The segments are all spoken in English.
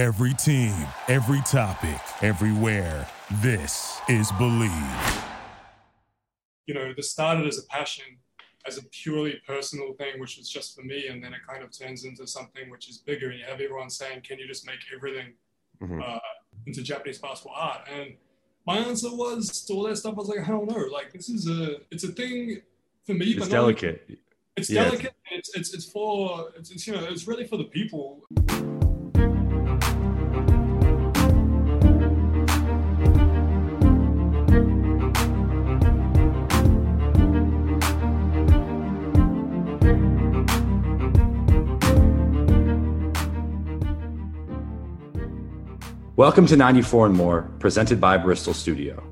Every team, every topic, everywhere. This is Bleav. You know, this started as a passion, as a purely personal thing, which was just for me, and then it kind of turns into something which is bigger. And you have everyone saying, "Can you just make everything Mhm. uh, into Japanese basketball art?" And my answer was to all that stuff. I was like, "I don't know. Like, this is a, it's a thing for me, It's but not delicate. it's Yeah. delicate. It's it's it's for it's, it's you know it's really for the people. Welcome to 94 and More, presented by Bristol Studio.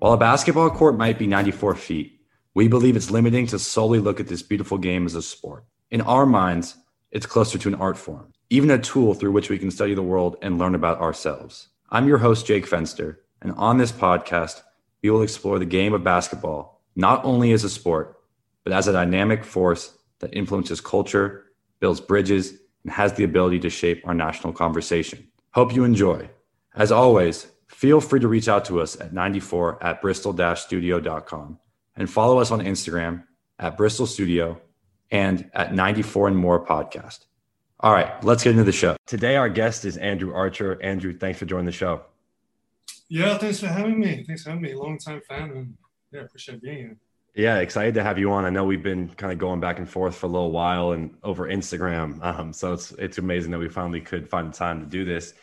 While a basketball court might be 94 feet, we believe it's limiting to solely look at this beautiful game as a sport. In our minds, it's closer to an art form, even a tool through which we can study the world and learn about ourselves. I'm your host, Jake Fenster, and on this podcast, we will explore the game of basketball not only as a sport, but as a dynamic force that influences culture, builds bridges, and has the ability to shape our national conversation. Hope you enjoy. As always, feel free to reach out to us at 94 at bristol studio.com and follow us on Instagram at Bristol Studio and at 94 and More Podcast. All right, let's get into the show. Today, our guest is Andrew Archer. Andrew, thanks for joining the show. Yeah, thanks for having me. Thanks for having me. Long time fan, and yeah, appreciate being here. Yeah, excited to have you on. I know we've been kind of going back and forth for a little while and over Instagram. Um, so it's it's amazing that we finally could find the time to do this.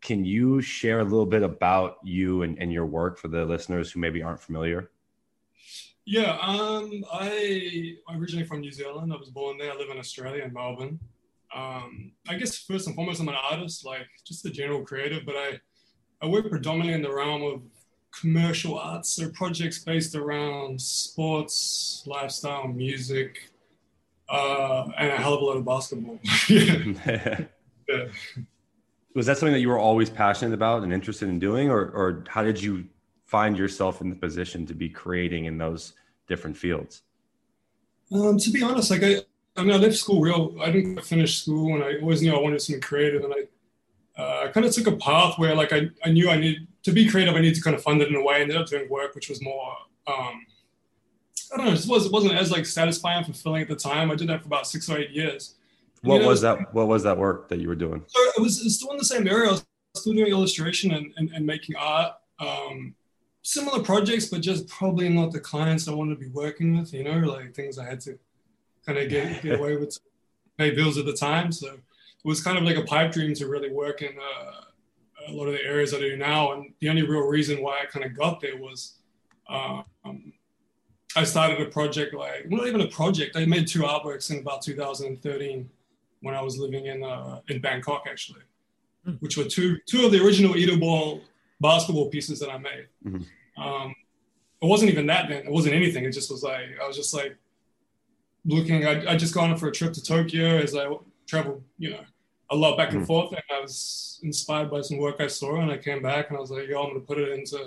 Can you share a little bit about you and, and your work for the listeners who maybe aren't familiar? Yeah, um, I I'm originally from New Zealand. I was born there. I live in Australia in Melbourne. Um, I guess first and foremost, I'm an artist, like just a general creative, but I I work predominantly in the realm of commercial arts, so projects based around sports, lifestyle, music, uh, and a hell of a lot of basketball. yeah. Yeah. Was that something that you were always passionate about and interested in doing, or or how did you find yourself in the position to be creating in those different fields? Um, to be honest, like I, I mean, I left school real. I didn't finish school, and I always knew I wanted something creative, and I, uh, I kind of took a path where, like, I, I knew I need to be creative. I needed to kind of fund it in a way. I ended up doing work which was more, um, I don't know, it was it wasn't as like satisfying, and fulfilling at the time. I did that for about six or eight years. What was that? What was that work that you were doing? So it was, it was still in the same area. I was still doing illustration and, and, and making art. Um, similar projects, but just probably not the clients I wanted to be working with, you know, like things I had to kind of get, get away with pay bills at the time. So it was kind of like a pipe dream to really work in uh, a lot of the areas I do now. And the only real reason why I kind of got there was um, I started a project like, well, not even a project. I made two artworks in about 2013 when I was living in uh, in Bangkok, actually, Hmm. which were two two of the original Edo ball basketball pieces that I made. Mhm. Um, it wasn't even that then. It wasn't anything. It just was like I was just like looking. I I just gone for a trip to Tokyo as I traveled, you know, a lot back and Mhm. forth, and I was inspired by some work I saw, and I came back and I was like, yo, I'm gonna put it into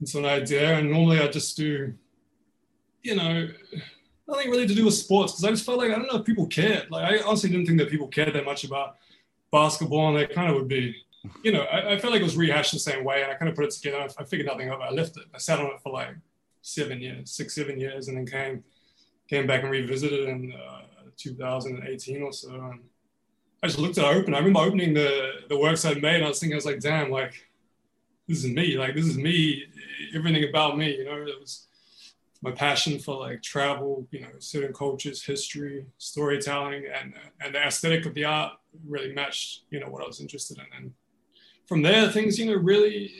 into an idea. And normally I just do, you know, nothing really to do with sports because I just felt like I don't know if people cared. Like I honestly didn't think that people cared that much about basketball, and they kind of would be, you know, I, I felt like it was rehashed the same way, and I kind of put it together. I, I figured nothing of it. I left it. I sat on it for like seven years, six, seven years, and then came came back and revisited in uh, 2018 or so. And I just looked at it open. I remember opening the the works I'd made, I was thinking, I was like, damn, like this is me. Like this is me. Everything about me. You know, it was my passion for like travel, you know, certain cultures, history, storytelling, and and the aesthetic of the art really matched, you know, what I was interested in. And from there, things, you know, really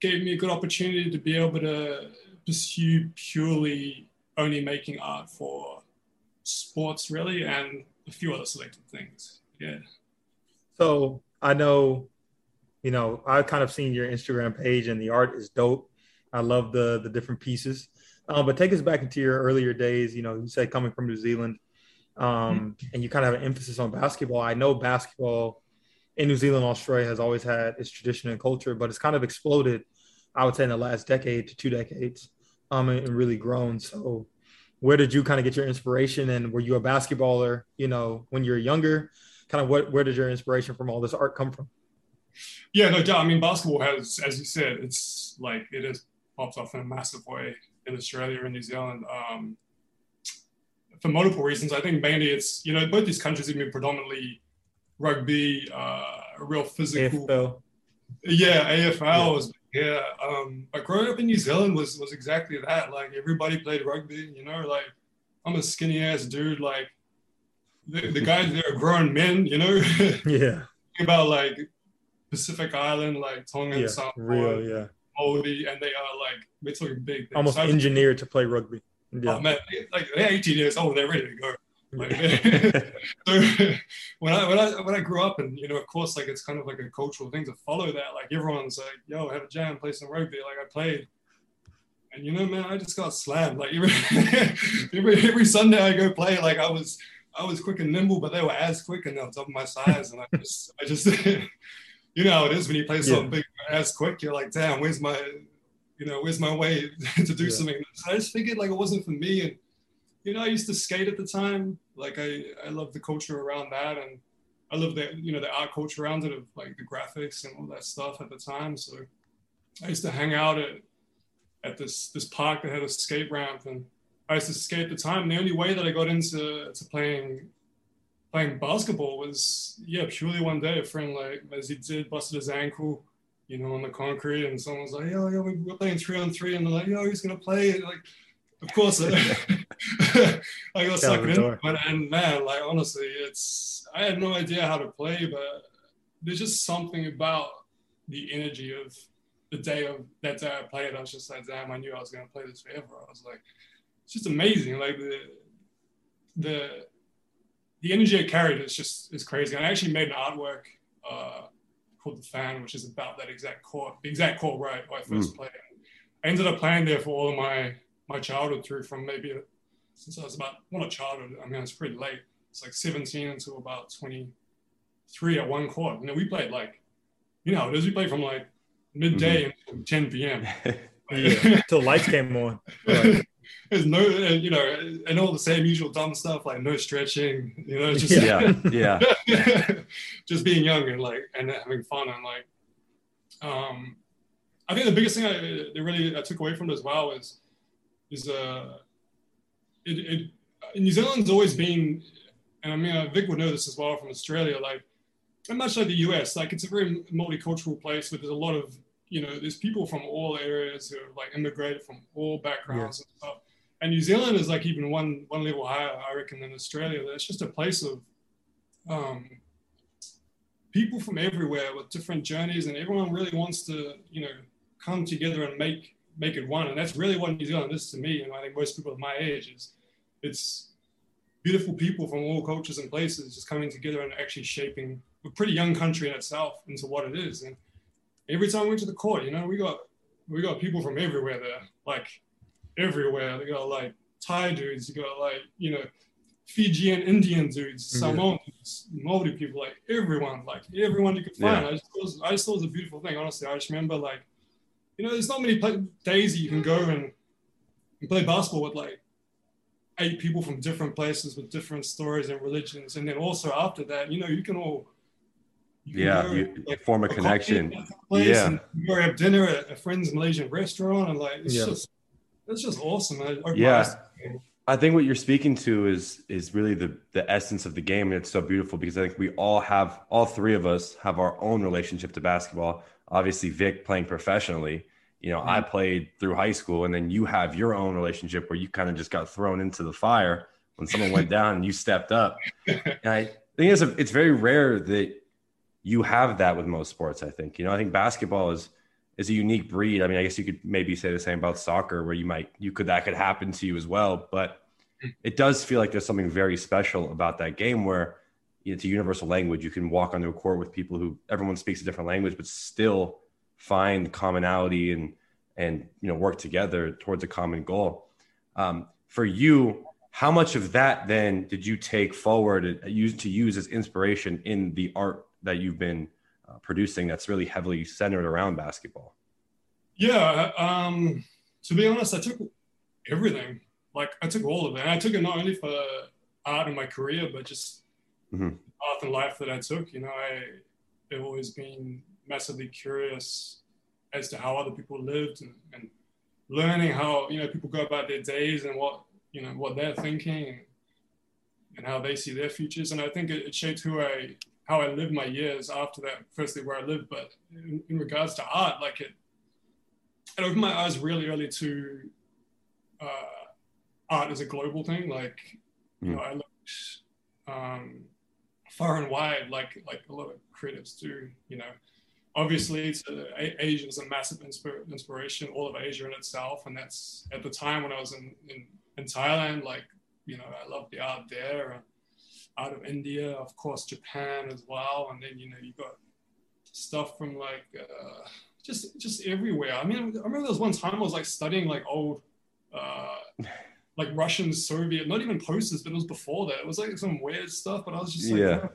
gave me a good opportunity to be able to pursue purely only making art for sports, really, and a few other selected things. Yeah. So I know, you know, I've kind of seen your Instagram page and the art is dope. I love the the different pieces. Um, but take us back into your earlier days. You know, you said coming from New Zealand, um, and you kind of have an emphasis on basketball. I know basketball in New Zealand, Australia has always had its tradition and culture, but it's kind of exploded. I would say in the last decade to two decades, um, and, and really grown. So, where did you kind of get your inspiration? And were you a basketballer? You know, when you were younger, kind of what where does your inspiration from all this art come from? Yeah, no doubt. I mean, basketball has, as you said, it's like it has popped off in a massive way in Australia and New Zealand. Um, for multiple reasons. I think mainly it's, you know, both these countries have been predominantly rugby, uh, real physical. AFL. Yeah, AFL yeah. was, yeah. Um, but growing up in New Zealand was, was exactly that. Like everybody played rugby, you know, like I'm a skinny ass dude. Like the, the guys, they're grown men, you know? yeah. Think about like Pacific Island, like Tonga, yeah, Samoa, real, yeah. Maori, and they are like, we're talking big. Things. Almost so engineered to play rugby. Oh, yeah. Oh man, like they're 18 years old, they're ready to go. Like, so when I when I when I grew up, and you know, of course, like it's kind of like a cultural thing to follow that. Like everyone's like, "Yo, have a jam, play some rugby." Like I played, and you know, man, I just got slammed. Like every every, every Sunday I go play, like I was I was quick and nimble, but they were as quick and were top of my size, and I just I just you know how it is when you play something yeah. big as quick. You're like, damn, where's my you know, where's my way to do yeah. something? So I just figured like it wasn't for me. And, you know, I used to skate at the time. Like I, I love the culture around that. And I love the, you know, the art culture around it of like the graphics and all that stuff at the time. So I used to hang out at, at this, this park that had a skate ramp and I used to skate at the time. And the only way that I got into to playing playing basketball was yeah purely one day a friend like as he did busted his ankle you know, on the concrete, and someone's like, "Yo, yeah we're playing three on three, and they're like, "Yo, he's gonna play." And like, of course, uh, I got sucked in. But and man, like honestly, it's I had no idea how to play, but there's just something about the energy of the day of that day I played. I was just like, damn, I knew I was gonna play this forever. I was like, it's just amazing. Like the the the energy I carried is just is crazy. And I actually made an artwork. Uh, called the Fan, which is about that exact court, the exact court right where I first mm. played. I ended up playing there for all of my my childhood through from maybe a, since I was about well not childhood. I mean it's pretty late. It's like 17 until about 23 at one court. You know, we played like you know, as we played from like midday mm-hmm. until 10 p.m. yeah, until lights came on. Right. There's no, you know, and all the same usual dumb stuff like no stretching, you know, just yeah, yeah, just being young and like and having fun and like, um, I think the biggest thing I that really I took away from it as well is is uh, it, it New Zealand's always been, and I mean uh, Vic would know this as well from Australia, like, and much like the US, like it's a very multicultural place where there's a lot of you know, there's people from all areas who have like immigrated from all backgrounds and stuff. And New Zealand is like even one one level higher, I reckon, than Australia. It's just a place of um, people from everywhere with different journeys, and everyone really wants to, you know, come together and make make it one. And that's really what New Zealand is to me. And I think most people of my age is it's beautiful people from all cultures and places just coming together and actually shaping a pretty young country in itself into what it is. And every time we went to the court, you know, we got we got people from everywhere there, like everywhere. They got like Thai dudes, you got like you know Fijian Indian dudes, mm-hmm. Samoan dudes, Maori people, like everyone, like everyone you could find. Yeah. I, just thought was, I just thought it was a beautiful thing. Honestly, I just remember like, you know, there's not many play- days that you can go and, and play basketball with like eight people from different places with different stories and religions, and then also after that, you know, you can all yeah, you like, form a, a connection. Yeah, you have dinner at a friend's Malaysian restaurant, and like it's yeah. just it's just awesome. I, yeah, I think what you're speaking to is is really the the essence of the game, and it's so beautiful because I think we all have all three of us have our own relationship to basketball. Obviously, Vic playing professionally. You know, mm-hmm. I played through high school, and then you have your own relationship where you kind of just got thrown into the fire when someone went down and you stepped up. And I think it's a, it's very rare that you have that with most sports. I think you know. I think basketball is is a unique breed. I mean, I guess you could maybe say the same about soccer, where you might you could that could happen to you as well. But it does feel like there's something very special about that game where it's a universal language. You can walk onto a court with people who everyone speaks a different language, but still find commonality and and you know work together towards a common goal. Um, for you, how much of that then did you take forward and use to use as inspiration in the art that you've been uh, producing that's really heavily centered around basketball? Yeah, um, to be honest, I took everything. Like I took all of it. And I took it not only for art in my career, but just mm-hmm. path in life that I took. You know, I have always been massively curious as to how other people lived and, and learning how you know people go about their days and what you know what they're thinking and, and how they see their futures. And I think it, it shaped who I how I lived my years after that. Firstly, where I lived, but in, in regards to art, like it, it opened my eyes really early to uh, art as a global thing. Like you know, I looked um, far and wide, like like a lot of creatives do. You know, obviously, it's a, Asia is a massive inspir- inspiration, all of Asia in itself, and that's at the time when I was in in, in Thailand. Like, you know, I loved the art there. Out of India, of course, Japan as well, and then you know you got stuff from like uh, just just everywhere. I mean, I remember there was one time I was like studying like old. Uh, like Russian, Soviet, not even posters, but it was before that. It was like some weird stuff, but I was just like, Yeah.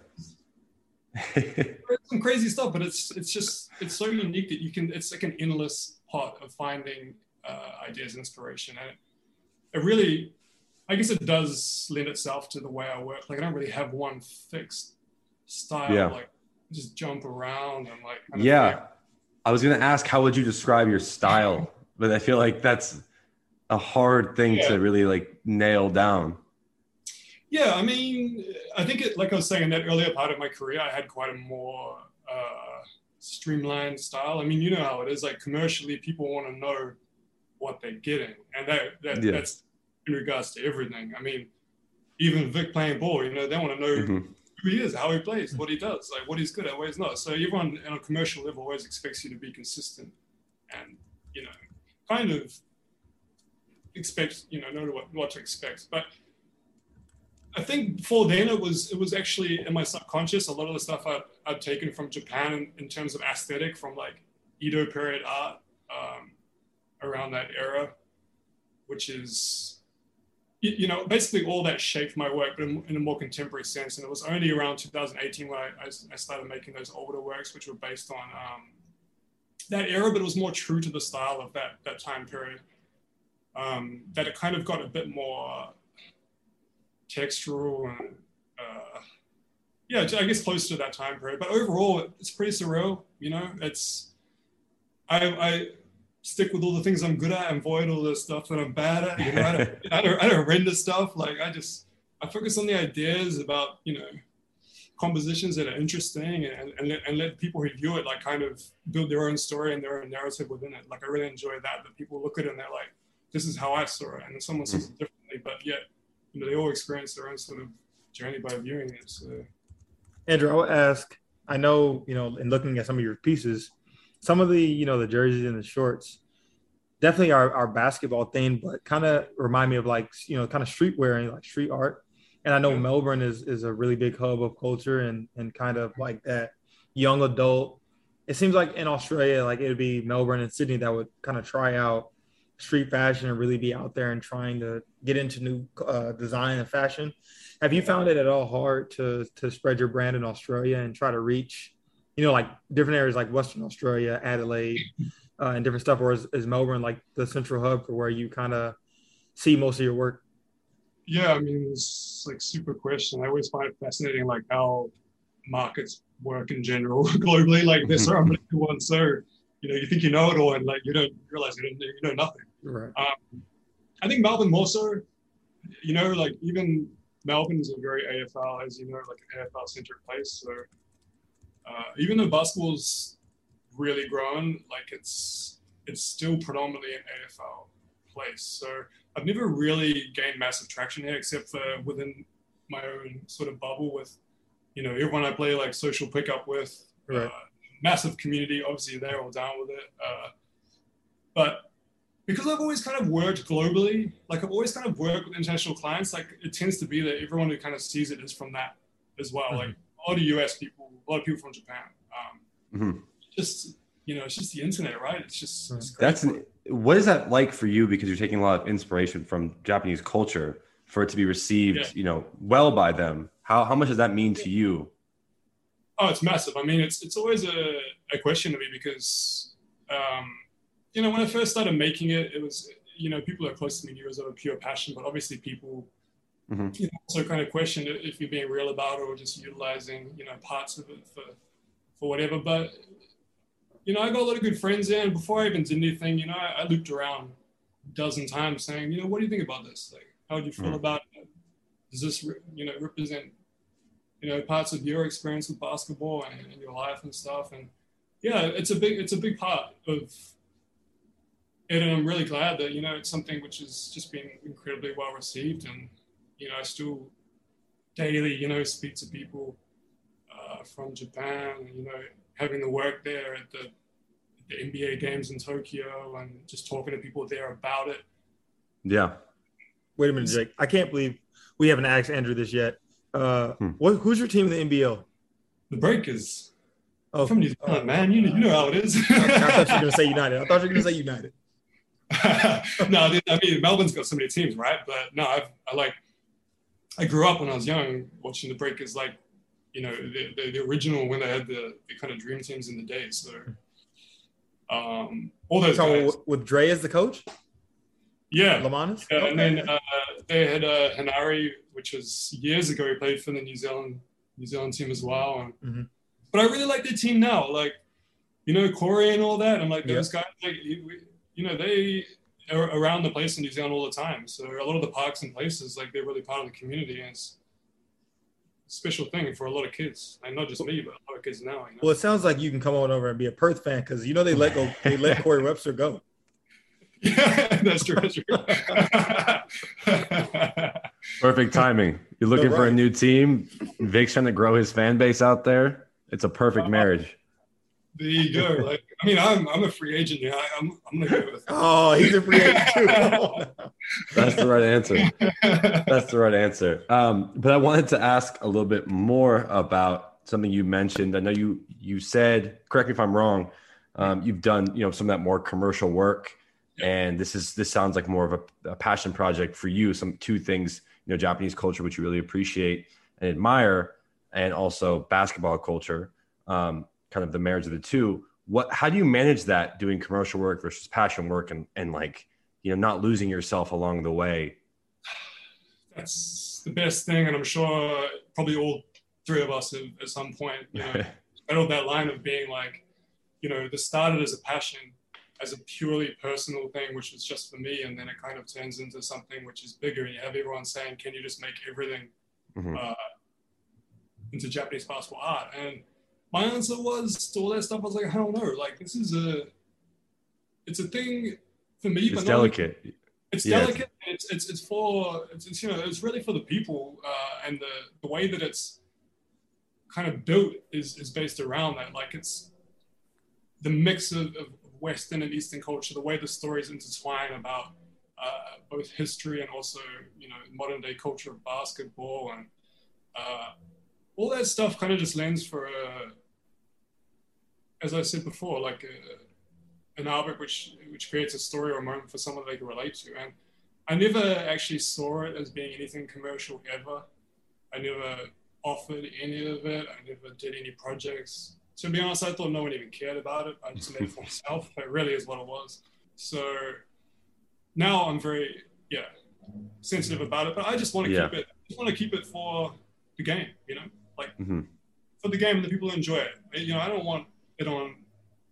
some crazy stuff. But it's it's just it's so unique that you can. It's like an endless pot of finding uh, ideas, inspiration, and it, it really, I guess, it does lend itself to the way I work. Like I don't really have one fixed style. Yeah. Like just jump around and like Yeah. I was going to ask, how would you describe your style? But I feel like that's a hard thing Yeah. to really like nail down. Yeah, I mean, I think it, like I was saying in that earlier part of my career, I had quite a more uh, streamlined style. I mean, you know how it is. Like commercially, people want to know what they're getting, and that, that Yeah. that's in regards to everything. I mean, even Vic playing ball, you know, they want to know Mhm. who he is, how he plays, what he does, like what he's good at, what he's not. So everyone on a commercial level always expects you to be consistent, and you know, kind of expect you know know what, what to expect. But I think before then it was it was actually in my subconscious a lot of the stuff I'd, I'd taken from Japan in, in terms of aesthetic from like Edo period art um, around that era, which is you, know basically all that shaped my work, but in, in a more contemporary sense. And it was only around 2018 when I, I, I started making those older works, which were based on um, that era, but it was more true to the style of that that time period. Um, that it kind of got a bit more textural and uh, yeah, I guess close to that time period. But overall, it's pretty surreal. You know, it's I, I stick with all the things I'm good at and avoid all the stuff that I'm bad at. You know, I don't, I don't, I don't render stuff. Like I just I focus on the ideas about you know compositions that are interesting and, and, let, and let people who view it like kind of build their own story and their own narrative within it. Like I really enjoy that. That people look at it and they're like, this is how I saw it, and then someone sees mm. it differently, but yet you know they all experience their own sort of journey by viewing it. So Andrew, I would ask. I know you know, in looking at some of your pieces, some of the you know the jerseys and the shorts definitely are, are basketball themed, but kind of remind me of like you know kind of streetwear and like street art. And I know Yeah. Melbourne is is a really big hub of culture and and kind of like that young adult. It seems like in Australia, like it would be Melbourne and Sydney that would kind of try out street fashion and really be out there and trying to get into new uh, design and fashion. Have you found it at all hard to to spread your brand in Australia and try to reach, you know, like different areas like Western Australia, Adelaide, uh, and different stuff, or is, is Melbourne like the central hub for where you kind of see most of your work? yeah, I mean it's like super question. I always find it fascinating like how markets work in general globally. Like there's so many ones, so you know you think you know it all, and like you don't realize you, don't, you know nothing. Right. Um, I think Melbourne more so. You know, like even Melbourne is a very AFL, as you know, like an AFL centric place. So uh, even though basketball's really grown, like it's it's still predominantly an AFL place. So I've never really gained massive traction here, except for within my own sort of bubble with, you know, everyone I play like social pickup with. Right. Uh, massive community. Obviously, they're all down with it. Uh, but because I've always kind of worked globally, like I've always kind of worked with international clients, like it tends to be that everyone who kind of sees it is from that as well. Like a lot of US people, a lot of people from Japan. Um, Mhm. Just, you know, it's just the internet, right? It's just, it's. That's an, what is that like for you? Because you're taking a lot of inspiration from Japanese culture for it to be received, Yeah. you know, well by them. How how much does that mean to you? Oh, it's massive. I mean, it's it's always a, a question to me because, um, you know, when I first started making it, it was, you know, people are close to me knew it was of a pure passion, but obviously people mm-hmm. you also kind of question if you're being real about it or just utilizing, you know, parts of it for, for whatever. But, you know, I got a lot of good friends there. And before I even did anything, you know, I, I looped around a dozen times saying, you know, what do you think about this? Like, how would you feel mm-hmm. about it? Does this, you know, represent, you know, parts of your experience with basketball and, and your life and stuff? And yeah, it's a big, it's a big part of it, and I'm really glad that you know it's something which has just been incredibly well received, and you know I still daily you know speak to people uh, from Japan, you know having the work there at the, the NBA games in Tokyo, and just talking to people there about it. Yeah. Wait a minute, Jake. I can't believe we haven't asked Andrew this yet. Uh, hmm. what, who's your team in the NBL? The Breakers. Oh, from New Zealand, oh, man. You know, you know how it is. I thought you were going to say United. I thought you were going to say United. no, I mean Melbourne's got so many teams, right? But no, I've, I like. I grew up when I was young watching the Breakers, like you know the, the, the, original when they had the, the kind of dream teams in the day. So um, all those so guys. with Dre as the coach. Yeah, Lemanis. Yeah, okay. and then uh, they had uh, Hinari, which was years ago. He played for the New Zealand New Zealand team as well. And, mm-hmm. But I really like their team now. Like you know Corey and all that. I'm like those yeah. guys. Like you know, they around the place in New Zealand all the time. So a lot of the parks and places, like they're really part of the community, and it's a special thing for a lot of kids, and not just me, but a lot of kids now. You know? Well, it sounds like you can come on over and be a Perth fan because you know they let go, they let Corey Webster go. Yeah, that's true. That's true. perfect timing. You're looking right. for a new team. Vic's trying to grow his fan base out there. It's a perfect uh, marriage. There you go. Like, I mean, I'm I'm a free agent. Yeah, I'm I'm gonna go with. Oh, he's a free agent too. That's the right answer. That's the right answer. Um, but I wanted to ask a little bit more about something you mentioned. I know you you said, correct me if I'm wrong. Um, you've done you know some of that more commercial work, and this is this sounds like more of a, a passion project for you. Some two things, you know, Japanese culture, which you really appreciate and admire, and also basketball culture. Um, kind of the marriage of the two what how do you manage that doing commercial work versus passion work and and like you know not losing yourself along the way that's the best thing and i'm sure probably all three of us have, at some point you know that line of being like you know this started as a passion as a purely personal thing which was just for me and then it kind of turns into something which is bigger and you have everyone saying can you just make everything mm-hmm. uh, into japanese basketball art and my answer was to all that stuff. I was like, I don't know. Like this is a, it's a thing for me. It's but delicate. Not, it's yeah. delicate. It's, it's it's for it's, it's, you know it's really for the people uh, and the the way that it's kind of built is is based around that. Like it's the mix of, of Western and Eastern culture, the way the stories intertwine about uh, both history and also you know modern day culture of basketball and uh, all that stuff kind of just lends for a, as I said before, like a, an artwork which which creates a story or a moment for someone they can relate to. And I never actually saw it as being anything commercial ever. I never offered any of it. I never did any projects. To be honest, I thought no one even cared about it. I just made it for myself. It really is what it was. So now I'm very yeah sensitive about it, but I just want to yeah. keep it. I just want to keep it for the game. You know like mm-hmm. for the game and the people who enjoy it. You know, I don't want it on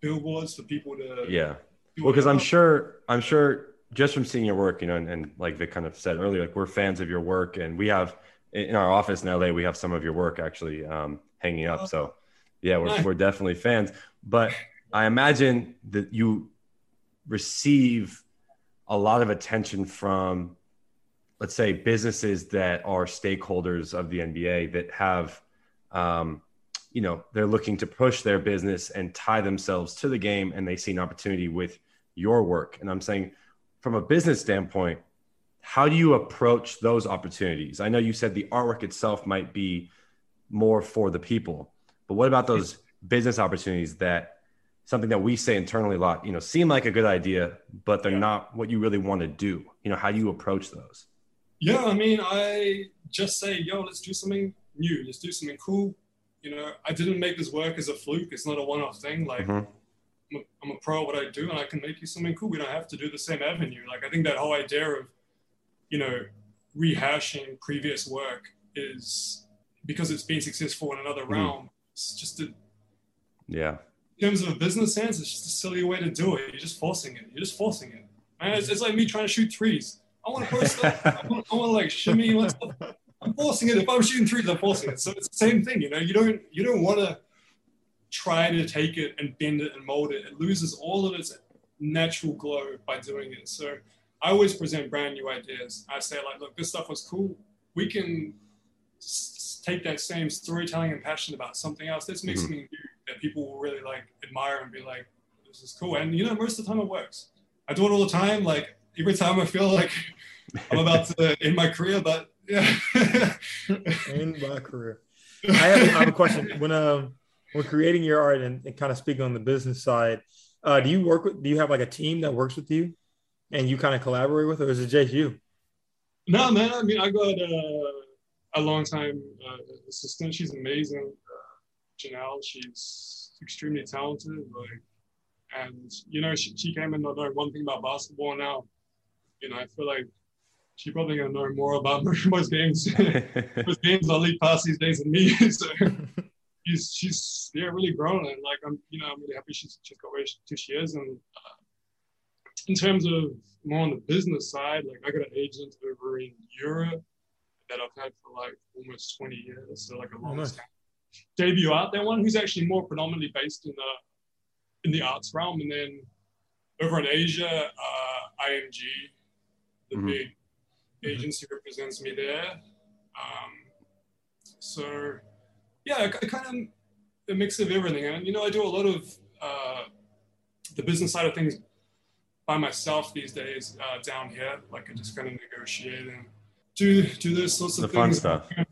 billboards for people to yeah. Well, because I'm sure I'm sure just from seeing your work, you know, and, and like Vic kind of said earlier, like we're fans of your work, and we have in our office in LA, we have some of your work actually um, hanging up. So yeah, we're we're definitely fans. But I imagine that you receive a lot of attention from let's say businesses that are stakeholders of the NBA that have um, you know they're looking to push their business and tie themselves to the game and they see an opportunity with your work and i'm saying from a business standpoint how do you approach those opportunities i know you said the artwork itself might be more for the people but what about those business opportunities that something that we say internally a lot you know seem like a good idea but they're yeah. not what you really want to do you know how do you approach those yeah i mean i just say yo let's do something new. Let's do something cool. You know, I didn't make this work as a fluke. It's not a one-off thing. Like mm-hmm. I'm, a, I'm, a pro at what I do, and I can make you something cool. We don't have to do the same avenue. Like I think that whole idea of, you know, rehashing previous work is because it's been successful in another Mhm. realm. It's just a, Yeah. in terms of a business sense, it's just a silly way to do it. You're just forcing it. You're just forcing it. Man, it's, it's like me trying to shoot threes. I want to post stuff. I want, to like shimmy stuff. I'm forcing it. If I'm shooting threes, I'm forcing it. So it's the same thing, you know. You don't you don't want to try to take it and bend it and mold it. It loses all of its natural glow by doing it. So I always present brand new ideas. I say like, look, this stuff was cool. We can s- take that same storytelling and passion about something else. Let's make something mm-hmm. new that people will really like admire and be like, this is cool. And you know, most of the time it works. I do it all the time. Like every time I feel like I'm about to end my career, but yeah. in my career. I have, I have a question. When um when creating your art and, and kind of speaking on the business side, uh, do you work with? Do you have like a team that works with you, and you kind of collaborate with, or is it just you? No, man. I mean, I got uh, a long time uh, assistant. She's amazing. Uh, Janelle, she's extremely talented. Like, and you know, she, she came in to know one thing about basketball. Now, you know, I feel like she probably gonna know more about most games, most games on league pass these days than me. so she's she's yeah really grown and like I'm you know I'm really happy she's she's got where she, who she is and uh, in terms of more on the business side like I got an agent over in Europe that I've had for like almost 20 years so like a long nice. time debut out that one who's actually more predominantly based in the in the arts realm and then over in Asia uh, IMG the Mhm. big agency represents me there um, so yeah, I, kind of a mix of everything. And you know, I do a lot of uh, the business side of things by myself these days uh, down here. Like I just kind of negotiate and do do those sorts of the things. fun stuff.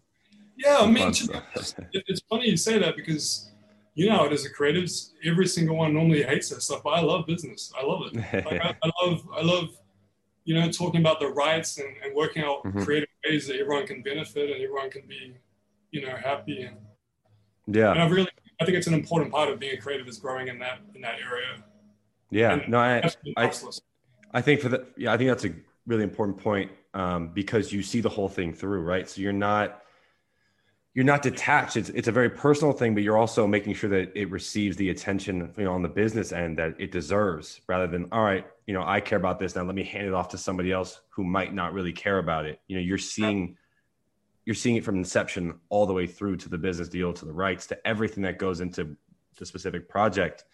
Yeah, I mean, fun to be stuff. honest, it, it's funny you say that because you know, as a creatives, every single one normally hates that stuff. But I love business. I love it. Like I, I love, I love, you know, talking about the rights and, and working out Mhm. creative ways that everyone can benefit and everyone can be, you know, happy and and yeah. I've really, I think it's an important part of being a creative is growing in that in that area. Yeah. And No, I, I. I think for the yeah, I think that's a really important point um, because you see the whole thing through, right? So you're not you're not detached. It's it's a very personal thing, but you're also making sure that it receives the attention, you know, on the business end that it deserves, rather than all right, you know, I care about this now. Let me hand it off to somebody else who might not really care about it. You know, you're seeing you're seeing it from inception all the way through to the business deal, to the rights, to everything that goes into the specific project.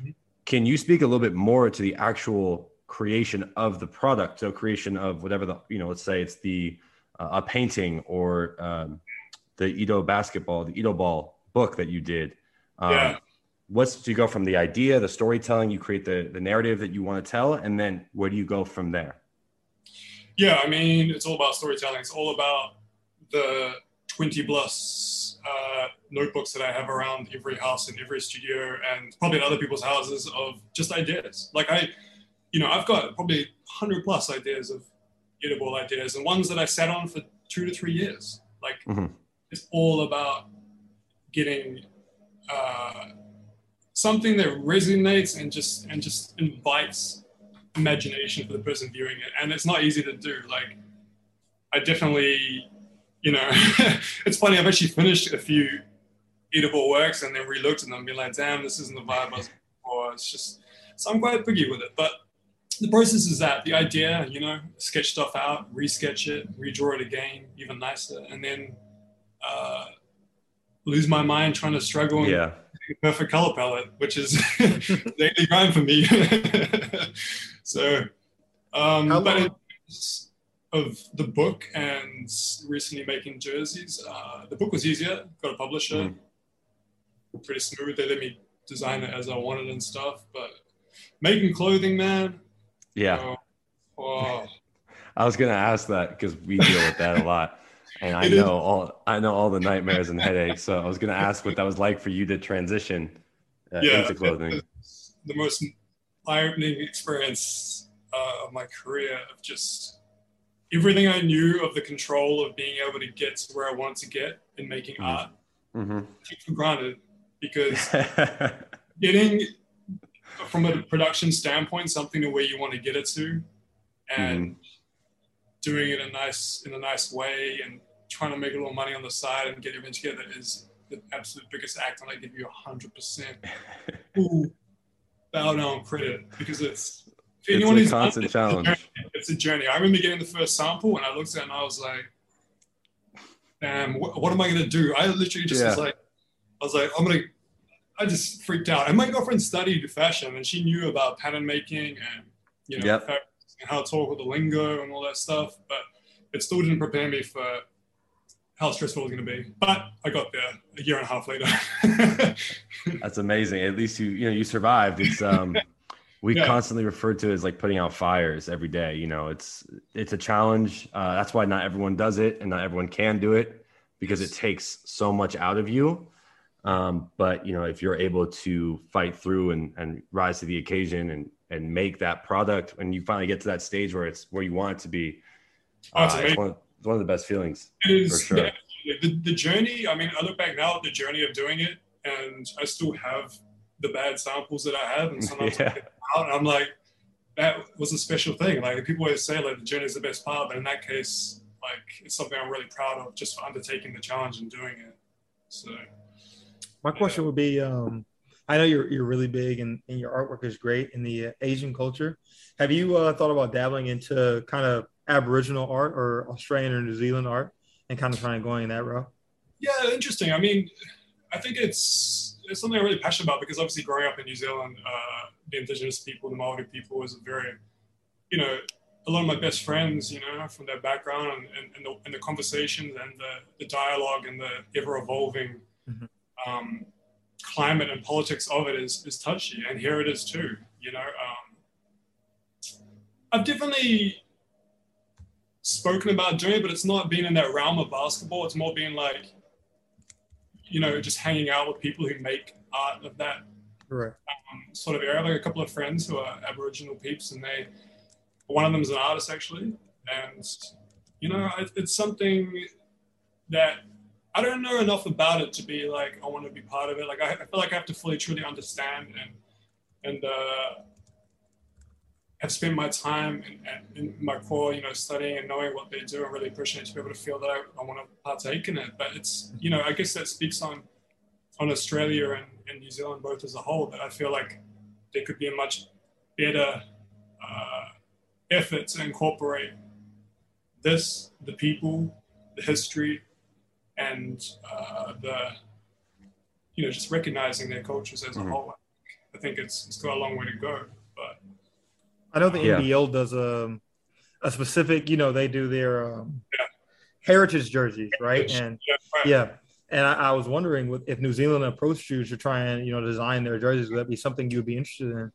Mhm. Can you speak a little bit more to the actual creation of the product? So creation of whatever the you know, let's say it's the uh, a painting or um, the Edo basketball, the Edo ball book that you did. Um, Yeah. What's do you go from the idea, the storytelling, you create the the narrative that you want to tell, and then where do you go from there? Yeah, I mean, it's all about storytelling. It's all about the 20 plus uh, notebooks that I have around every house and every studio and probably in other people's houses of just ideas. Like I, you know, I've got probably 100 plus ideas of Edo ball ideas and ones that I sat on for two to three years. Like Mhm. It's all about getting uh, something that resonates and just and just invites imagination for the person viewing it. And it's not easy to do. Like i definitely you know it's funny i've actually finished a few Edo ball works and then re-looked at them and been like damn this isn't the vibe i was for. It's just so i'm quite picky with it. But the process is that the idea you know sketch stuff out re-sketch it redraw it again even nicer. And then uh, lose my mind trying to struggle and Yeah. perfect color palette, which is daily grind for me. so, um, How but long- in terms of the book and recently making jerseys, uh, the book was easier. Got a publisher, pretty smooth. They let me design it as I wanted and stuff. But making clothing, man, Yeah. oh, oh, I was gonna ask that because we deal with that a lot, and I know all I know all the nightmares and headaches. So I was gonna ask what that was like for you to transition uh, yeah, into clothing. the most eye-opening experience uh, of my career of just everything I knew of the control of being able to get to where I wanted to get in making Mhm. art hmm take for granted because getting from a production standpoint something to where you want to get it to and doing it in a nice in a nice way and trying to make a little money on the side and get everything together is the absolute biggest act, and I give you a hundred percent bow down credit because it's it's a constant challenge. It's a journey. I remember getting the first sample and I looked at it and I was like, damn, what, what am I going to do? I literally just yeah. was like, I was like, I'm going to, I just freaked out. And my girlfriend studied fashion and she knew about pattern making and, you know, yep. and how to talk with the lingo and all that stuff. But it still didn't prepare me for how stressful it was going to be. But I got there a year and a half later. That's amazing. At least you, you know, you survived. It's, um, we yeah. constantly refer to it as like putting out fires every day you know it's it's a challenge uh, that's why not everyone does it and not everyone can do it because it takes so much out of you um, but you know if you're able to fight through and, and rise to the occasion and and make that product when you finally get to that stage where it's where you want it to be oh, uh, it's, one, of the best feelings it is, for sure yeah, the, the journey i mean i look back now at the journey of doing it and i still have the bad samples that i have and sometimes yeah out. And I'm like, that was a special thing. Like people always say, like the journey is the best part, but in that case, like it's something I'm really proud of just for undertaking the challenge and doing it. So, my question yeah. would be, um, I know you're you're really big and, and your artwork is great in the uh, Asian culture. Have you uh, thought about dabbling into kind of Aboriginal art or Australian or New Zealand art and kind of trying going in that route? Yeah, interesting. I mean, I think it's it's something I'm really passionate about because obviously growing up in New Zealand, uh, the indigenous people, the Maori people, was a very, you know, a lot of my best friends, you know, from their background and, and, and, the, and the, conversations and the, the, dialogue and the ever evolving mm-hmm. um, climate and politics of it is, is touchy. And here it is too, you know. Um, I've definitely spoken about doing it, but it's not been in that realm of basketball. It's more being like, you know, just hanging out with people who make art of that right. um, sort of area. Like a couple of friends who are Aboriginal peeps, and they, one of them is an artist actually, and you know, it's something that I don't know enough about it to be like I want to be part of it. Like I, I feel like I have to fully truly understand and and uh, have spent my time in, in, my core, you know, studying and knowing what they do and really pushing it to be able to feel that I, I want to partake in it. But it's, you know, I guess that speaks on on Australia and, and New Zealand both as a whole that I feel like there could be a much better uh, effort to incorporate this, the people, the history, and uh, the, you know, just recognizing their cultures as mm-hmm. a whole. I think it's, it's got a long way to go. I know the yeah. NBL does a, a specific, you know, they do their um, yeah. heritage jerseys, right? And yeah, and I, I, was wondering if New Zealand approached you to try and you know design their jerseys, would that be something you would be interested in?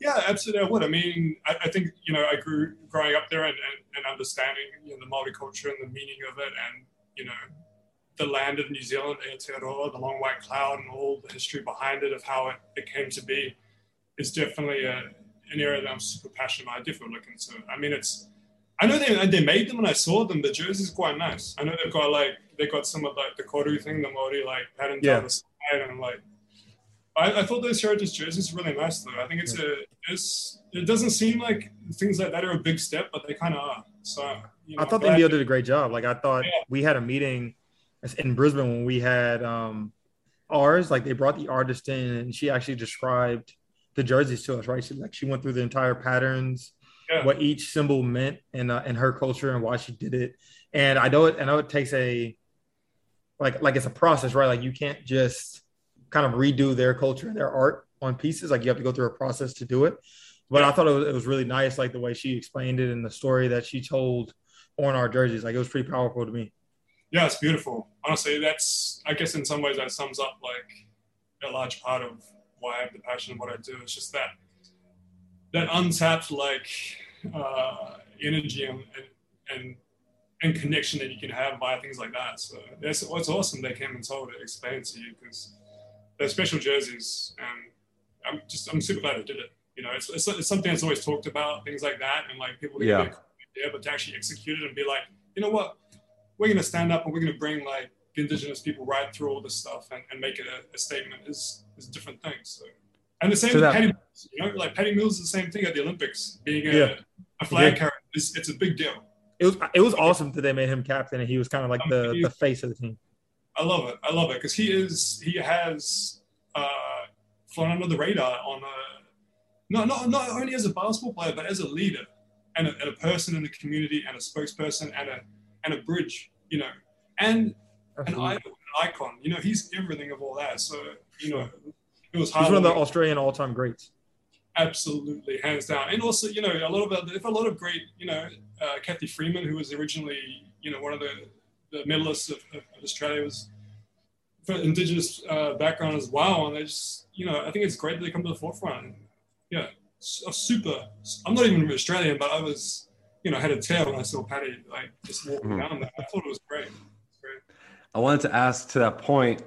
Yeah, absolutely. I would. I mean, I, I think you know I grew growing up there and, and, and understanding you know the Maori culture and the meaning of it, and you know the land of New Zealand, Aotearoa, the long white cloud, and all the history behind it of how it, it came to be, is definitely a, an area that I'm super passionate about. I definitely look into. I mean, it's I know they they made them and I saw them. The jerseys quite nice. I know they've got like they got some of like the koru thing, the Maori like pattern yeah. down the side, and like I, I thought those heritage jerseys were really nice though. I think it's a it's it doesn't seem like things like that are a big step, but they kind of are. So you know, I thought the NBL did a great job. Like I thought yeah. we had a meeting in Brisbane when we had um ours. Like they brought the artist in, and she actually described the jerseys to us. Right? She like she went through the entire patterns. Yeah. What each symbol meant in uh, in her culture and why she did it, and I know it. I know it takes a like like it's a process, right? Like you can't just kind of redo their culture and their art on pieces. Like you have to go through a process to do it. But yeah. I thought it was, it was really nice, like the way she explained it and the story that she told on our jerseys. Like it was pretty powerful to me. Yeah, it's beautiful. Honestly, that's I guess in some ways that sums up like a large part of why I have the passion of what I do. It's just that that untapped like uh, energy and, and, and connection that you can have via things like that. So that's what's awesome. They came and told it, explained to you because they're special jerseys, and I'm just I'm super glad they did it. You know, it's, it's, it's something that's always talked about, things like that, and like people yeah. yeah, but to actually execute it and be like, you know what, we're gonna stand up and we're gonna bring like indigenous people right through all this stuff and, and make it a, a statement is is different thing. So. And the same so with that, Patty Mills, you know, like Patty Mills is the same thing at the Olympics, being a, yeah. a flag yeah. carrier. It's, it's a big deal it was it was awesome that they made him captain and he was kind of like the the face of the team. I love it. I love it because he is he has uh, flown under the radar on a not not not only as a basketball player but as a leader and a, and a person in the community and a spokesperson and a and a bridge, you know, and. An idol, an icon. You know, he's everything of all that. So you know, it was hard. He's one of the Australian all-time greats. Absolutely, hands down. And also, you know, a lot of if a lot of great, you know, uh, Cathy Freeman, who was originally, you know, one of the, the medalists of, of Australia, was for Indigenous uh, background as well. And they just, you know, I think it's great that they come to the forefront. Yeah, a super. I'm not even an Australian, but I was, you know, had a tear when I saw Patty like just walking mm-hmm. down there. I thought it was great. It was great. I wanted to ask to that point,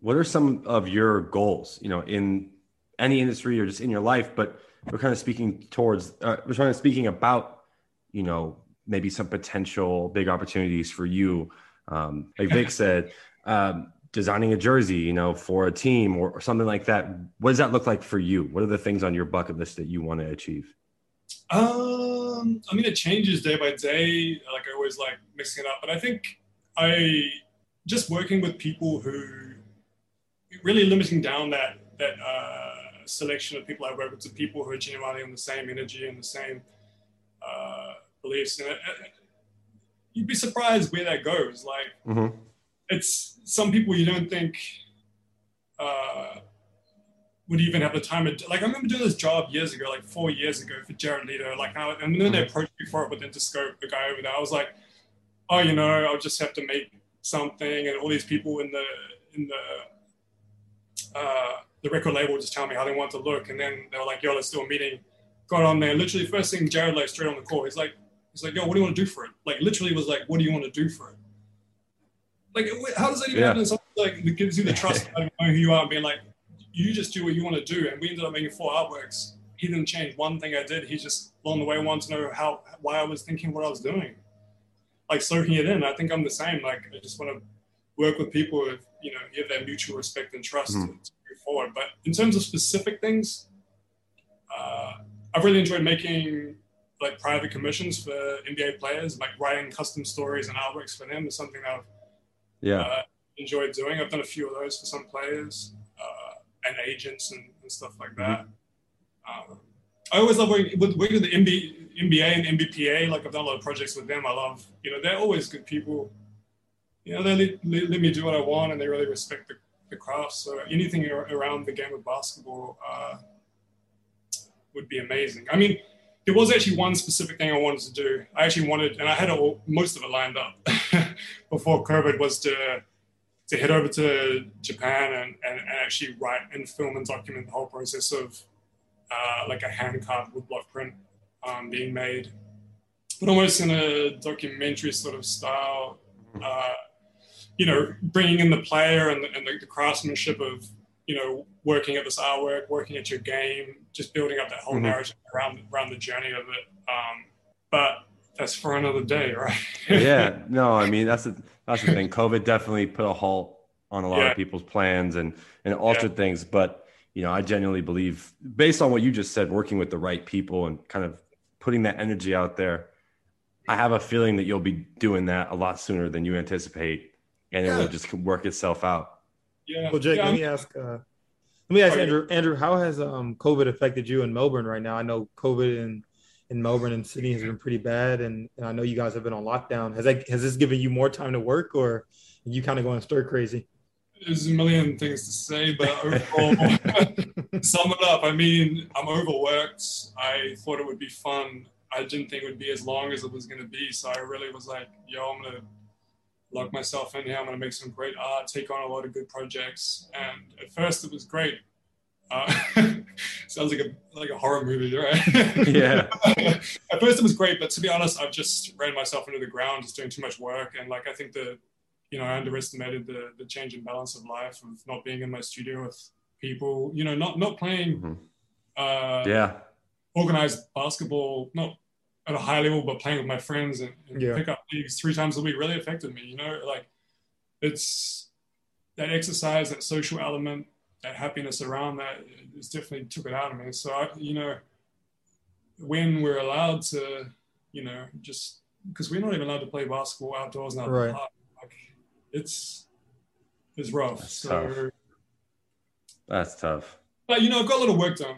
what are some of your goals? You know, in any industry or just in your life, but we're kind of speaking towards, uh, we're trying to speaking about, you know, maybe some potential big opportunities for you. Um, like Vic said, um, designing a jersey, you know, for a team or, or, something like that. What does that look like for you? What are the things on your bucket list that you want to achieve? Um, I mean, it changes day by day. Like I always like mixing it up, but I think I just working with people who really limiting down that that uh, selection of people I work with to people who are genuinely on the same energy and the same uh, beliefs. And it, it, you'd be surprised where that goes. Like, mm-hmm. it's some people you don't think uh, would even have the time. To, like, I remember doing this job years ago, like four years ago for Jared Leto. Like, I, and then mm-hmm. they approached me for it with Interscope, the guy over there. I was like, oh, you know, I'll just have to make something, and all these people in the in the uh, the record label just tell me how they want to look, and then they were like, "Yo, let's do a meeting." Got on there. Literally, first thing Jared like straight on the call. He's like, he's like, "Yo, what do you want to do for it?" Like, literally was like, "What do you want to do for it?" Like, how does that even yeah. happen? Something like that gives you the trust of knowing who you are, and being like, "You just do what you want to do." And we ended up making four artworks. He didn't change one thing I did. He just along the way wanted to know how why I was thinking what I was doing, like soaking it in. I think I'm the same. Like, I just want to work with people with you know give that mutual respect and trust mm-hmm. to, to move forward. But in terms of specific things, uh, I've really enjoyed making like private commissions for NBA players, like writing custom stories and artworks for them is something that I've yeah uh, enjoyed doing. I've done a few of those for some players uh, and agents and, and, stuff like that. Mm-hmm. Um, I always love working with, working with the NBA, NBA and NBPA. Like I've done a lot of projects with them. I love, you know, they're always good people you know, they let, let, me do what I want and they really respect the, the craft. So anything around the game of basketball uh, would be amazing. I mean, there was actually one specific thing I wanted to do. I actually wanted, and I had all, most of it lined up before COVID, was to to head over to Japan and, and, and, actually write and film and document the whole process of uh, like a hand carved woodblock print um, being made, but almost in a documentary sort of style. Uh, you know, bringing in the player and the, and the, craftsmanship of, you know, working at this artwork, working at your game, just building up that whole mm-hmm. narrative around around the journey of it. Um, but that's for another day, right? yeah, no, I mean that's the that's the thing. COVID definitely put a halt on a lot yeah. of people's plans and and altered yeah. things. But you know, I genuinely believe, based on what you just said, working with the right people and kind of putting that energy out there, I have a feeling that you'll be doing that a lot sooner than you anticipate and yeah. it'll just work itself out. Yeah. Well, Jake, yeah, let me ask. Uh, let me ask Andrew. Andrew, how has um, COVID affected you in Melbourne right now? I know COVID in in Melbourne and Sydney has been pretty bad, and, and I know you guys have been on lockdown. Has that has this given you more time to work, or you kind of going stir crazy? There's a million things to say, but overall, sum it up. I mean, I'm overworked. I thought it would be fun. I didn't think it would be as long as it was going to be. So I really was like, yo, I'm going to lock myself in here. I'm going to make some great art, take on a lot of good projects. And at first, it was great. Uh, sounds like a like a horror movie, right? Yeah. at first, it was great, but to be honest, I've just ran myself into the ground, just doing too much work. And like, I think that you know, I underestimated the the change in balance of life of not being in my studio with people. You know, not not playing. Mm-hmm. Uh, yeah. Organized basketball, not at a high level, but playing with my friends and, and yeah. pick up leagues three times a week really affected me. You know, like it's that exercise, that social element, that happiness around that is definitely took it out of me. So I, you know, when we're allowed to, you know, just because we're not even allowed to play basketball outdoors now. Right. Like, it's it's rough. That's so, tough. That's tough. but you know, I've got a little work done.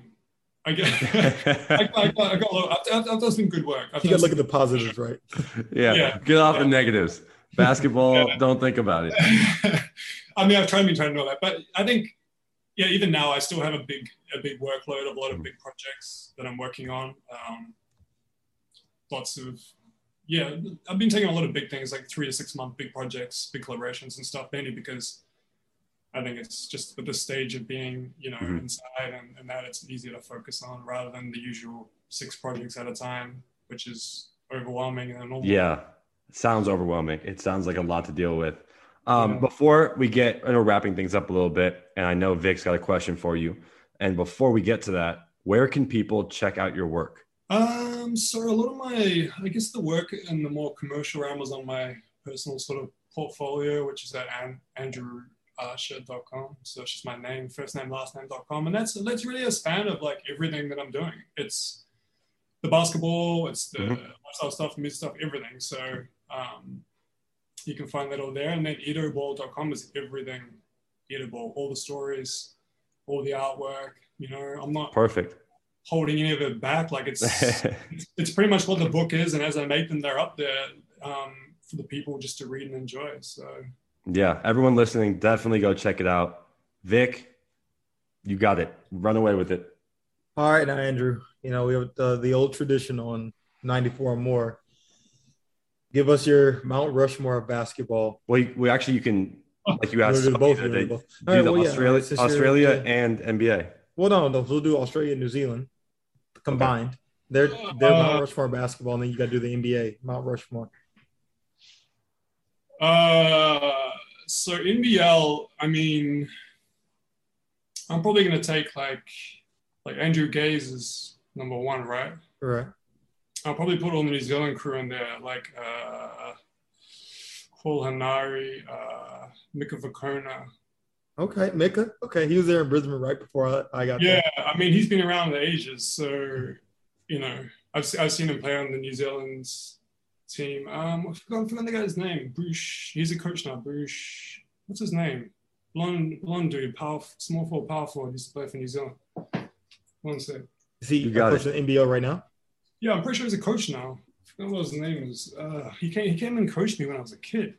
I get. I, I, I got, I got a little, I've, I've, I've done some good work. I've You got to look at the positives, right? yeah. Yeah. Get off the negatives. Basketball, don't think about it. I mean, I've tried to trying to know that, but I think, yeah, even now, I still have a big, a big workload of a lot of big projects that I'm working on. Um, lots of, yeah, I've been taking a lot of big things, like three to six month big projects, big collaborations and stuff, mainly because I think it's just at this stage of being, you know, Mhm. inside and, and that it's easier to focus on rather than the usual six projects at a time, which is overwhelming and normal. Yeah. Sounds overwhelming. It sounds like a lot to deal with. Um, Yeah. Before we get, I know wrapping things up a little bit, and I know Vic's got a question for you. And before we get to that, where can people check out your work? Um, so a lot of my, I guess the work in the more commercial realm was on my personal sort of portfolio, which is at an, andrewarcher.com. So it's just my name, first name, last name.com. And that's, that's really a span of like everything that I'm doing. It's the basketball, it's the Mhm. lifestyle stuff, music stuff, everything. So, um, you can find that all there. And then edoball.com is everything Edo ball, all the stories, all the artwork, you know, I'm not Perfect. Holding any of it back. Like it's it's, it's pretty much what the book is, and as I make them, they're up there um, for the people just to read and enjoy. So yeah. Everyone listening, definitely go check it out. Vic, you got it. Run away with it. All right, now Andrew. You know we have the, the old tradition on 94 or more. Give us your Mount Rushmore of basketball. We, we actually, you can, like you asked, both, do they- both. do All right, the well, yeah, Australia, since Australia yeah. and NBA. Well, no, no, we'll do Australia and New Zealand combined. They're they're Uh, Mount Rushmore basketball, and then you got to do the NBA Mount Rushmore. uh, so NBL, I mean, I'm probably gonna take like like Andrew Gaze is number one, right? Right. I'll probably put all the New Zealand crew in there, like uh, Paul Henare, uh, Mika Vukona. Okay, Mika. Okay, he was there in Brisbane right before I, I got Yeah, there. I mean, he's been around the ages, so you know, I've I've seen him play on the New Zealand's team. Um, I forgot, I forgot the guy's name. Bruce. He's a coach now. Bruce. What's his name? Blonde, blonde dude, power, small forward, power forward. Used to play for New Zealand. One sec. Is he You got coaching the NBL right now? Yeah, I'm pretty sure he's a coach now. I forgot what his name is. Uh, he came. He came and coached me when I was a kid.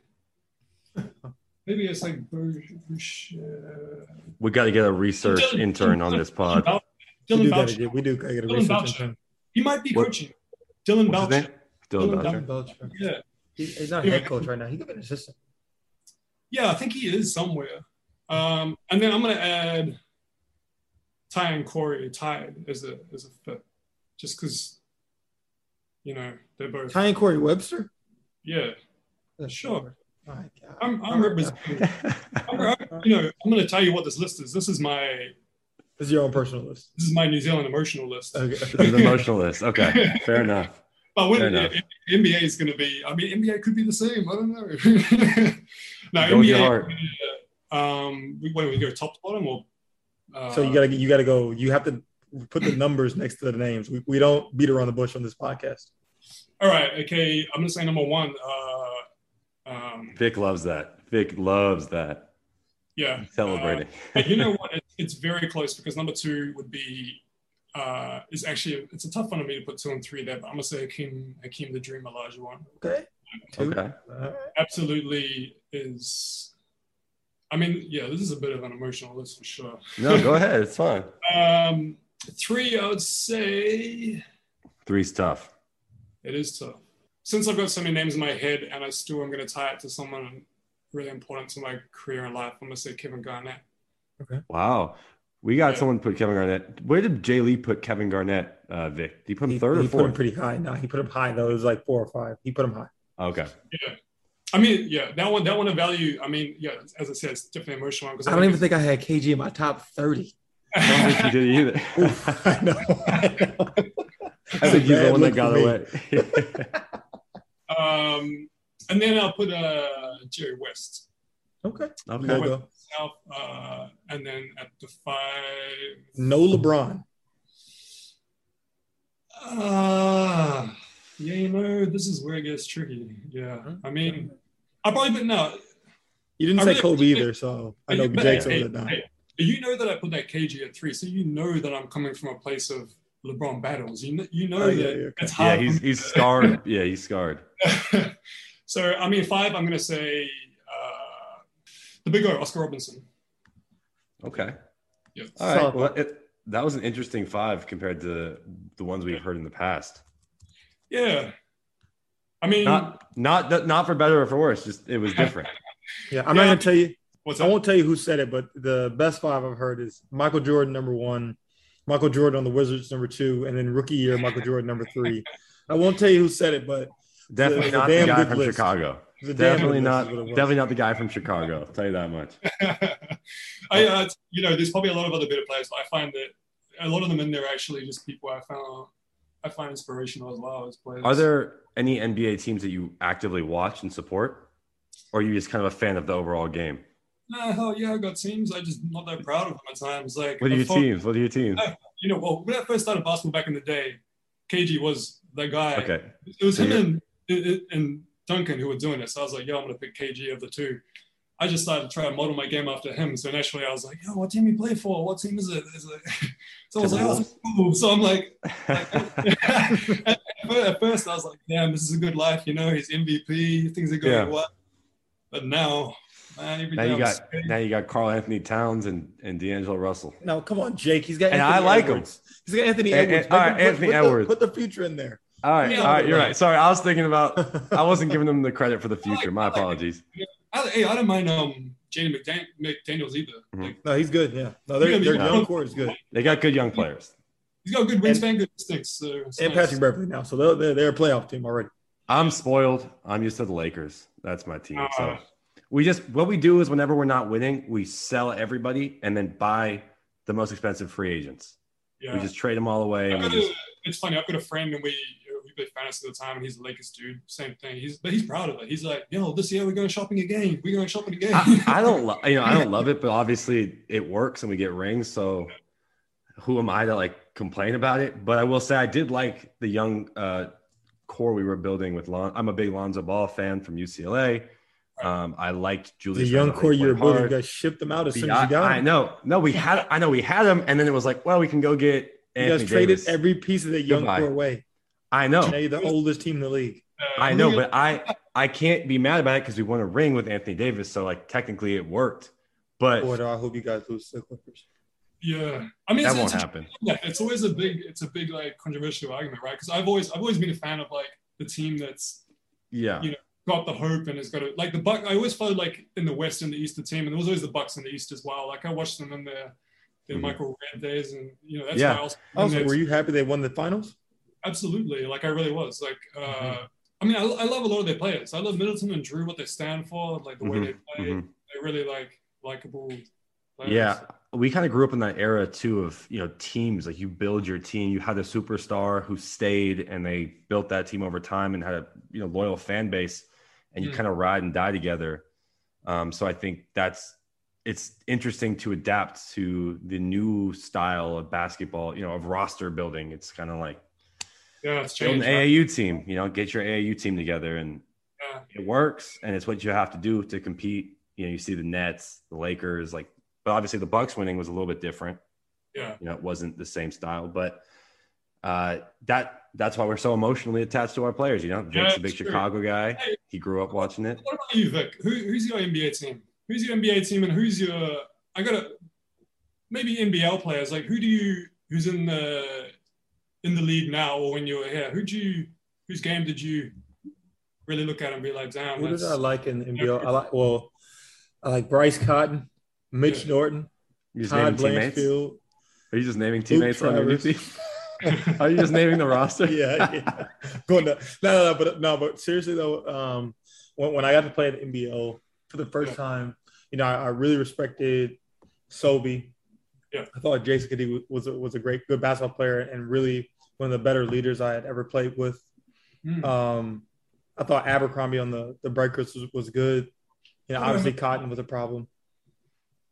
Maybe it's like Bruce. Bruce uh, We got to get a research Dillon- intern on this pod. We Dillon do gotta Boucher. we do gotta get a Dillon research Boucher. intern. He might be What- coaching. Dillon What's Boucher. Dillon Dillon Boucher. Dillon Belcher. Yeah. He, he's not a head coach right now. He could be an assistant. Yeah, I think he is somewhere. Um, and then I'm gonna add Tai and Corey tied as a as a fifth, just because you know they're both. Tai and Corey Webster. Yeah, That's Sure. My God. I'm I'm representing. I'm, I'm- you know, I'm gonna tell you what this list is. This is my This is your own personal list. this is my New Zealand emotional list. Okay. This is emotionalist. Okay, fair enough. But when Fair enough. NBA is going to be, I mean, NBA could be the same. I don't know. no, Go with your NBA. heart. Um, we, when we go top to bottom, or uh, So you gotta you gotta go. You have to put the numbers next to the names. We, we don't beat around the bush on this podcast. All right, okay. I'm gonna say number one. Uh, um, Vic loves that. Vic loves that. yeah, Celebrating. Uh, and you know what? It, it's very close because number two would be uh, is actually it's a tough one for me to put two and three there, but I'm gonna say Hakeem Hakeem the Dream Olajuwon. Okay. Two. okay. All right. Absolutely is. I mean, yeah, this is a bit of an emotional list for sure. No, go ahead. It's fine. Um, three, I would say Three's tough. it is tough. Since I've got so many names in my head, and I still am going to tie it to someone really important to my career and life, I'm going to say Kevin Garnett. Okay. Wow. We got Yeah. someone put Kevin Garnett. Where did Jay Lee put Kevin Garnett, uh, Vic? Did he put him He, third he or put him pretty high. No, he put him high though. It was like four or five. He put him high. Okay. Yeah. I mean, yeah, that one, that one of value. I mean, yeah, as I said, it's definitely emotional one because I don't even think I had KG in my top thirty. I don't think he did either. Oof, I know. I know. I think he's the one that got me. away. Um, and then I'll put uh, Jerry West Okay. okay. There you go. South, uh, and then at the five. No LeBron. Uh, Yeah, you know, this is where it gets tricky. Yeah, I mean, I probably, but no, You didn't I say really- Kobe either, so I know But, Jake's over there now. you know that I put that KG at three, so you know that I'm coming from a place of LeBron battles. You know, you know Oh, yeah, that yeah, okay. it's Yeah, hard. he's he's scarred. Yeah, he's scarred. so I mean, five. I'm gonna say uh, the big O, Oscar Robinson. Okay. Yeah. All right. Well, it, that was an interesting five compared to the ones we've heard in the past. Yeah. I mean, Not not not for better or for worse. Just it was different. Yeah, I'm not gonna tell you. what's I up? won't tell you who said it, but the best five I've heard is Michael Jordan number one, Michael Jordan on the Wizards number two, and then rookie year Michael Jordan number three. I won't tell you who said it, but Definitely not the guy from list. Chicago. it's a damn Definitely not. is what it was. Definitely not the guy from Chicago. I'll tell you that much. I, uh, you know, there's probably a lot of other better players, but I find that a lot of them in there are actually just people I found I find inspirational as well as players. Are there any NBA teams that you actively watch and support, or are you just kind of a fan of the overall game? Nah, hell yeah, I got teams. I just not that proud of them at times. Like, What are your thought- teams? What are your teams? You know, well, when I first started basketball back in the day, KG was the guy. Okay. It was So him and, and, and Duncan who were doing it. So I was like, yo, I'm gonna pick KG of the two. I just started to try to model my game after him. So naturally, I was like, yo, what team you play for? What team is it? Is it? So I was like, oh, cool. so I'm like, at, at first I was like, damn, this is a good life. You know, he's MVP. Things are going Yeah. well. But now, man, every now you got scared. now you got Karl-Anthony Towns and and D'Angelo Russell. No, come on, Jake. He's got And Anthony I like him. He's got Anthony Edwards. and- all Make right, put- Anthony put the- Edwards. Put the future in there. All right, Yeah. all right, you're right. Sorry, I was thinking about. I wasn't giving them the credit for the future. My apologies. I, hey, I don't mind um Jaden McDan- McDaniels either. Mhm. Like, No, he's good. Yeah. No, their, Yeah, their yeah. young core is good. They got good young players. he's got good wingspan, good instincts. So And nice. Patrick Beverley now. So they're, they're, they're a playoff team already. I'm spoiled. I'm used to the Lakers. That's my team. So Uh. we just what we do is whenever we're not winning, we sell everybody and then buy the most expensive free agents. Yeah. We just trade them all away. And we got a- just, it's funny. I've got a friend and we we play fantasy at the time, and he's a Lakers dude. Same thing. He's but he's proud of it. He's like, yo, this year we're going shopping again. We're going shopping again. I, I don't, lo- you know, I don't love it, but obviously it works and we get rings. So who am I to like complain about it? But I will say I did like the young uh, core we were building with Lon. I'm a big Lonzo Ball fan from UCLA. Um, I liked Julius. The young Randle. He core you were played building, you hard. guys shipped them out as soon as you got I, I know. No, we had. I know we had them, and then it was like, well, we can go get You Anthony guys traded Davis. every piece of the young Goodbye. core away. I know. Now the oldest team in the league. I know, but I I can't be mad about it because we won a ring with Anthony Davis. So like technically it worked, but Boy, do I hope you guys lose the Clippers. yeah, I mean, that it's, won't it's, happen. yeah, it's always a big, it's a big like controversial argument, right? Because I've always, I've always been a fan of like the team that's Yeah. you know got the hope and has got it. Like the Buck, I always followed like in the West and the East the team, and there was always the Bucks in the East as well. Like I watched them in their their Mhm. Michael Redd days, and you know that's Yeah. why I also, Also, and were you happy they won the finals? Absolutely like I really was like. uh Mm-hmm. I mean, I, I love a lot of their players. I love Middleton and Drew, what they stand for, like the way Mhm, they play. mhm. They're really like likable. Players. Yeah, we kind of grew up in that era too of you know teams like you build your team. You had a superstar who stayed, and they built that team over time and had a you know loyal fan base, and you Mm. kind of ride and die together. Um, so I think that's it's interesting to adapt to the new style of basketball. You know, of roster building. It's kind of like yeah, it's an right? AAU team. You know, get your AAU team together, and Yeah. it works, and it's what you have to do to compete. You know, you see the Nets, the Lakers, like, but obviously the Bucks winning was a little bit different. Yeah. You know, it wasn't the same style, but uh, that that's why we're so emotionally attached to our players. You know, Jake's Yeah, a big true. Chicago guy. Hey. He grew up watching it. What about you, Vic? Who, who's your NBA team? Who's your NBA team, and who's your? I got to maybe NBL players. Like, who do you? Who's in the in the league now, or when you were here? Who do you? Whose game did you really look at and be like, damn, Who did I like in the NBL? I like well, I like Bryce Cotton, Mitch Yeah. Norton, You Todd? Blanchfield. Are you just naming teammates on your new team? Are you just naming the roster? yeah, yeah. Going to, no, no, no, but no, but seriously though, um, when, when I got to play at the NBL for the first Yeah. time, you know, I, I really respected Sobey. Yeah. I thought Jason Cadee was a, was a great, good basketball player and really one of the better leaders I had ever played with. Hmm. Um, I thought Abercrombie on the the breakers was, was good. You know, obviously Cotton was a problem.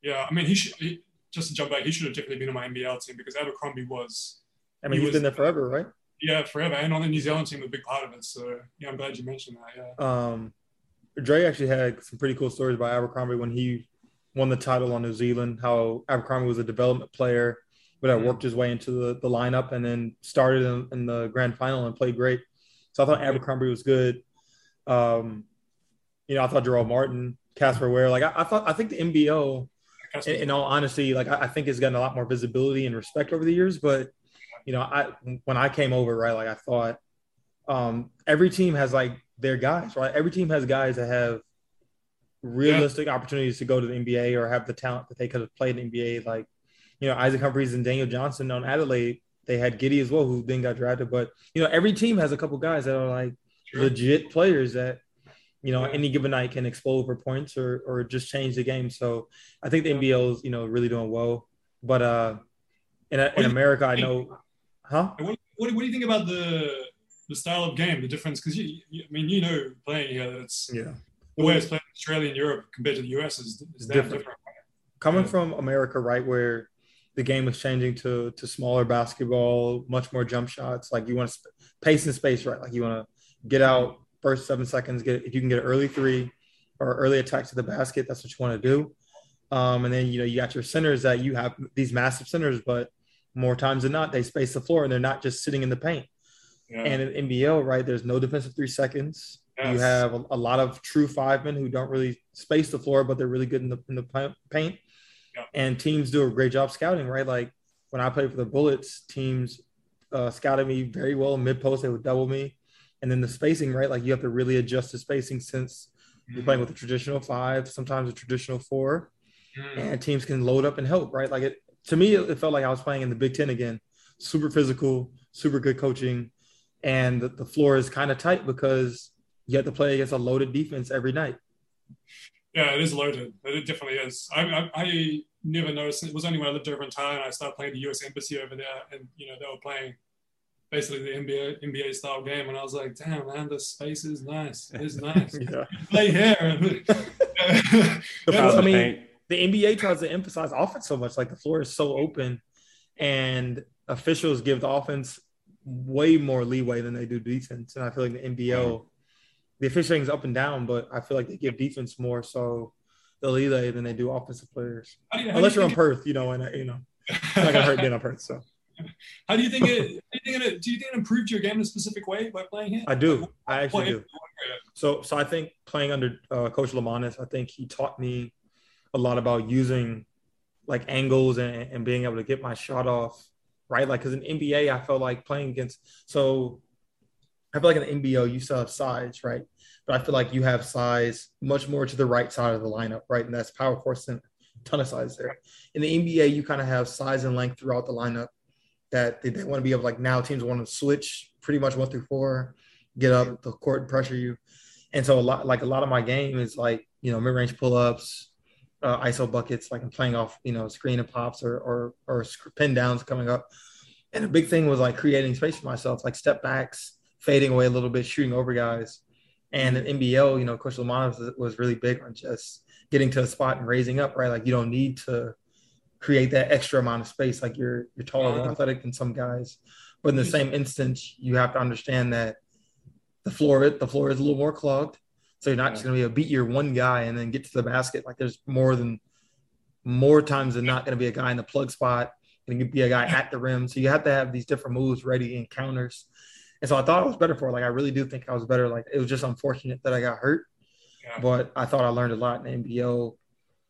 yeah. I mean, he should. He, just to jump back, he should have definitely been on my NBL team because Abercrombie was. I mean, He was- been there forever, right? Yeah, forever. And on the New Zealand team, a big part of it. So yeah, I'm glad you mentioned that. Yeah. Um, Dre actually had some pretty cool stories about Abercrombie when he won the title on New Zealand. How Abercrombie was a development player, but had worked his way into the, the lineup and then started in, in the grand final and played great. So I thought Abercrombie was good. Um, you know, I thought Jarell Martin, Casper Ware, like I, I, thought, I think the NBL, in, in, all honesty, like I, I think has gotten a lot more visibility and respect over the years. But you know, I when I came over, right, like I thought um, every team has like their guys, right? Every team has guys that have realistic yeah. opportunities to go to the NBA or have the talent that they could have played in the NBA. Like, you know, Isaac Humphries and Daniel Johnson on Adelaide, they had Giddey as well, who then got drafted. But you know, every team has a couple guys that are like legit players that you know, any given night can explode for points or or just change the game. So I think the NBL is, you know, really doing well. But uh in, in America, I know, huh? What, what, what, do you think about the the style of game, the difference? Because you, you, I mean, you know, playing here, it's yeah, the way it's played in Australia and Europe compared to the US is, is different. different. Coming yeah. from America, right, where the game is changing to to smaller basketball, much more jump shots. Like you want to sp- pace and space, right? Like you want to get out first seven seconds. Get if you can get an early three or early attack to the basket, that's what you want to do. Um, and then you know you got your centers that you have these massive centers, but more times than not they space the floor and they're not just sitting in the paint. Yeah. And in NBL, right, there's no defensive three seconds. Yes. You have a, a, lot of true five men who don't really space the floor, but they're really good in the in the paint. Yeah. And teams do a great job scouting, right? Like when I played for the Bullets, teams uh, scouted me very well mid post. They would double me, and then the spacing, right? Like you have to really adjust the spacing since mm-hmm. you're playing with a traditional five, sometimes a traditional 4 mm-hmm. and teams can load up and help, right? Like it to me, it felt like I was playing in the Big Ten again. Super physical, super good coaching, and the, the floor is kind of tight because you have to play against a loaded defense every night. Yeah, it is loaded. It definitely is. I, I, I never noticed. It was only when I lived over in Thailand I started playing the U.S. Embassy over there, and you know they were playing basically the NBA NBA style game, and I was like, "Damn, man, the space is nice. It's nice. yeah. Play here." I mean, the NBA tries to emphasize offense so much. Like the floor is so open, and officials give the offense way more leeway than they do defense. And I feel like the NBL, the officiating is up and down, but I feel like they give defense more so the leeway than they do offensive players. You, Unless you are on Perth, you know, and you know, it's not gonna hurt being on Perth. So. How do you think it? Do you think it, do you think it improved your game in a specific way by playing here? I do. I actually do. So, so I think playing under uh, Coach Lemanis, I think he taught me a lot about using like angles and, and being able to get my shot off right? Like, because in NBA, I felt like playing against. So I feel like in the NBL, you still have size, right? But I feel like you have size much more to the right side of the lineup, right? And that's power force and ton of size there. In the NBA, you kind of have size and length throughout the lineup that they, they want to be able, like now teams want to switch pretty much one through four, get up the court and pressure you. And so a lot, like a lot of my game is like, you know, mid range pull ups, uh, ISO buckets, like I'm playing off, you know, screen and pops or, or, or pin downs coming up. And a big thing was like creating space for myself, like step backs, fading away a little bit, shooting over guys. And in mm-hmm. NBL, you know, Coach Lamont was, was really big on just getting to a spot and raising up, right? Like you don't need to create that extra amount of space. Like you're, you're taller, and athletic than some guys. But in the mm-hmm. same instance, you have to understand that the floor, the floor is a little more clogged so you're not just going to be able to beat your one guy and then get to the basket. Like there's more than more times than not going to be a guy in the plug spot and be a guy at the rim. So you have to have these different moves ready in counters. And so I thought I was better for it. Like I really do think I was better. Like it was just unfortunate that I got hurt, yeah. but I thought I learned a lot in the NBL,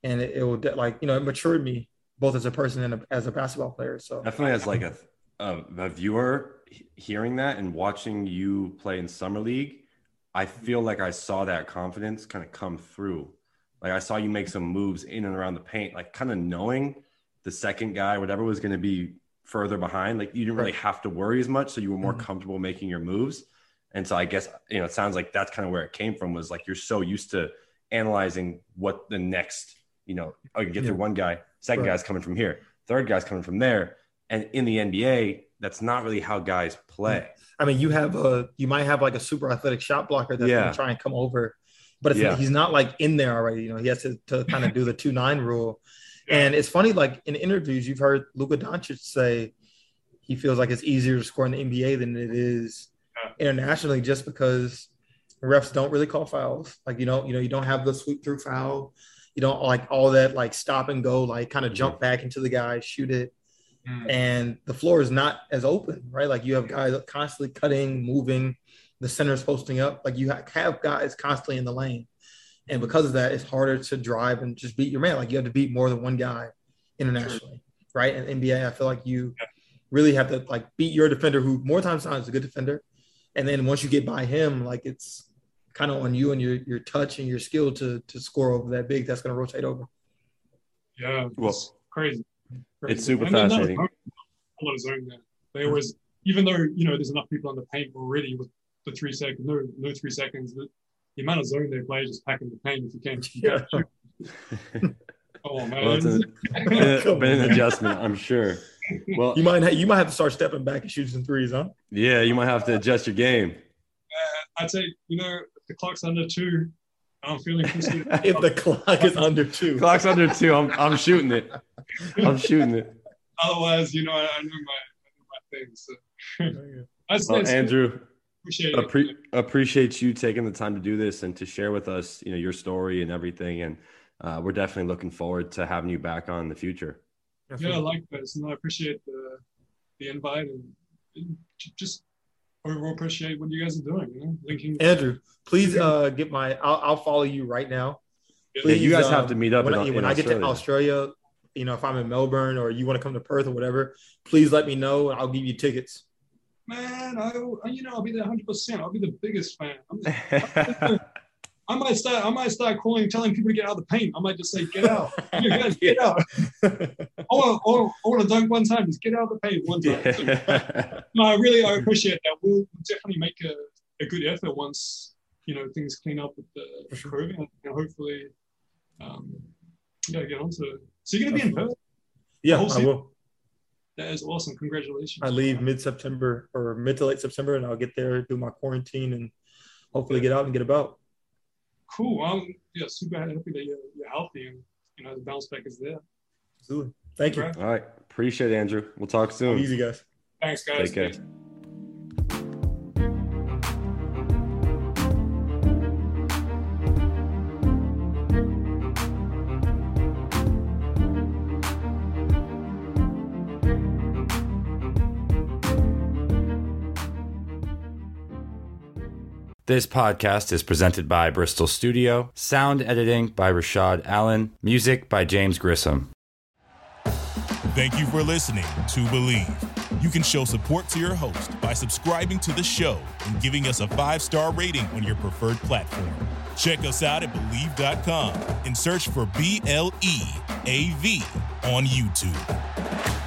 and it, it would like you know it matured me both as a person and a, as a basketball player. So definitely as like a, a, a viewer hearing that and watching you play in summer league I feel like I saw that confidence kind of come through. Like I saw you make some moves in and around the paint, like kind of knowing the second guy, whatever was going to be further behind. Like you didn't really have to worry as much, so you were more mm-hmm. comfortable making your moves. And so I guess you know it sounds like that's kind of where it came from. Was like you're so used to analyzing what the next, you know, I can get yeah. through one guy, second right. guy's coming from here, third guy's coming from there, and in the NBA, that's not really how guys play. I mean, you have a you might have like a super athletic shot blocker that's yeah. gonna try and come over, but yeah. he's not like in there already. You know, he has to, to kind of do the two nine rule. And it's funny, like in interviews, you've heard Luka Doncic say he feels like it's easier to score in the NBA than it is internationally, just because refs don't really call fouls. Like you know, you know, you don't have the sweep through foul. You don't like all that like stop and go, like kind of jump mm-hmm. back into the guy, shoot it. Mm. And the floor is not as open, right? Like you have guys constantly cutting, moving, the center's posting up. Like you have guys constantly in the lane. And because of that, it's harder to drive and just beat your man. Like you have to beat more than one guy internationally, right? And NBA, I feel like you really have to like beat your defender who more times than not is a good defender. And then once you get by him, like it's kind of on you and your your touch and your skill to to score over that big that's going to rotate over. Yeah, well, crazy. crazy. It's super and fascinating. A lot of zone there. They always, even though you know there's enough people on the paint already with the three seconds, no, no three seconds. The, the amount of zone they play just packing the paint if you can. Yeah. oh man, well, it's a, been an adjustment, I'm sure. Well, you might ha- you might have to start stepping back and shooting some threes, huh? Yeah, you might have to adjust your game. Uh, I'd say you know if the clock's under two, I'm feeling. if the clock is under two, clock's under two, I'm I'm shooting it. I'm shooting it. Otherwise, you know, I, I know my I know my things. So. well, Andrew, appreciate Appre- appreciate you taking the time to do this and to share with us, you know, your story and everything. And uh, we're definitely looking forward to having you back on in the future. Yeah, I like this, and I appreciate the the invite and just overall appreciate what you guys are doing. You know, linking. Andrew, please uh, get my. I'll, I'll follow you right now. Please, yeah, you guys have to meet up when, in, I, when I get to Australia. You know, if I'm in Melbourne or you want to come to Perth or whatever, please let me know. And I'll give you tickets man, I, you know, I'll be there 100. percent I'll be the biggest fan. I might start. I might start calling, telling people to get out of the paint. I might just say, "Get out, you guys, get out." or, or, or to dunk one time, just get out of the paint one time. So, no, I really, I appreciate that. We'll definitely make a, a good effort once you know things clean up with the crew, and, and hopefully, um, yeah, get onto. It. So you're gonna be in Perth? Yeah, I will. That is awesome. Congratulations. I leave mid September or mid to late September, and I'll get there, do my quarantine, and hopefully get out and get about. Cool. I'm yeah, super happy that you're, you're healthy and you know the bounce back is there. Absolutely. Thank you. All right. Appreciate it, Andrew. We'll talk soon. Easy, guys. Thanks, guys. Take care. This podcast is presented by Bristol Studio, sound editing by Rashad Allen, music by James Grissom. Thank you for listening to Bleav. You can show support to your host by subscribing to the show and giving us a five star rating on your preferred platform. Check us out at Bleav.com and search for B L E A V on YouTube.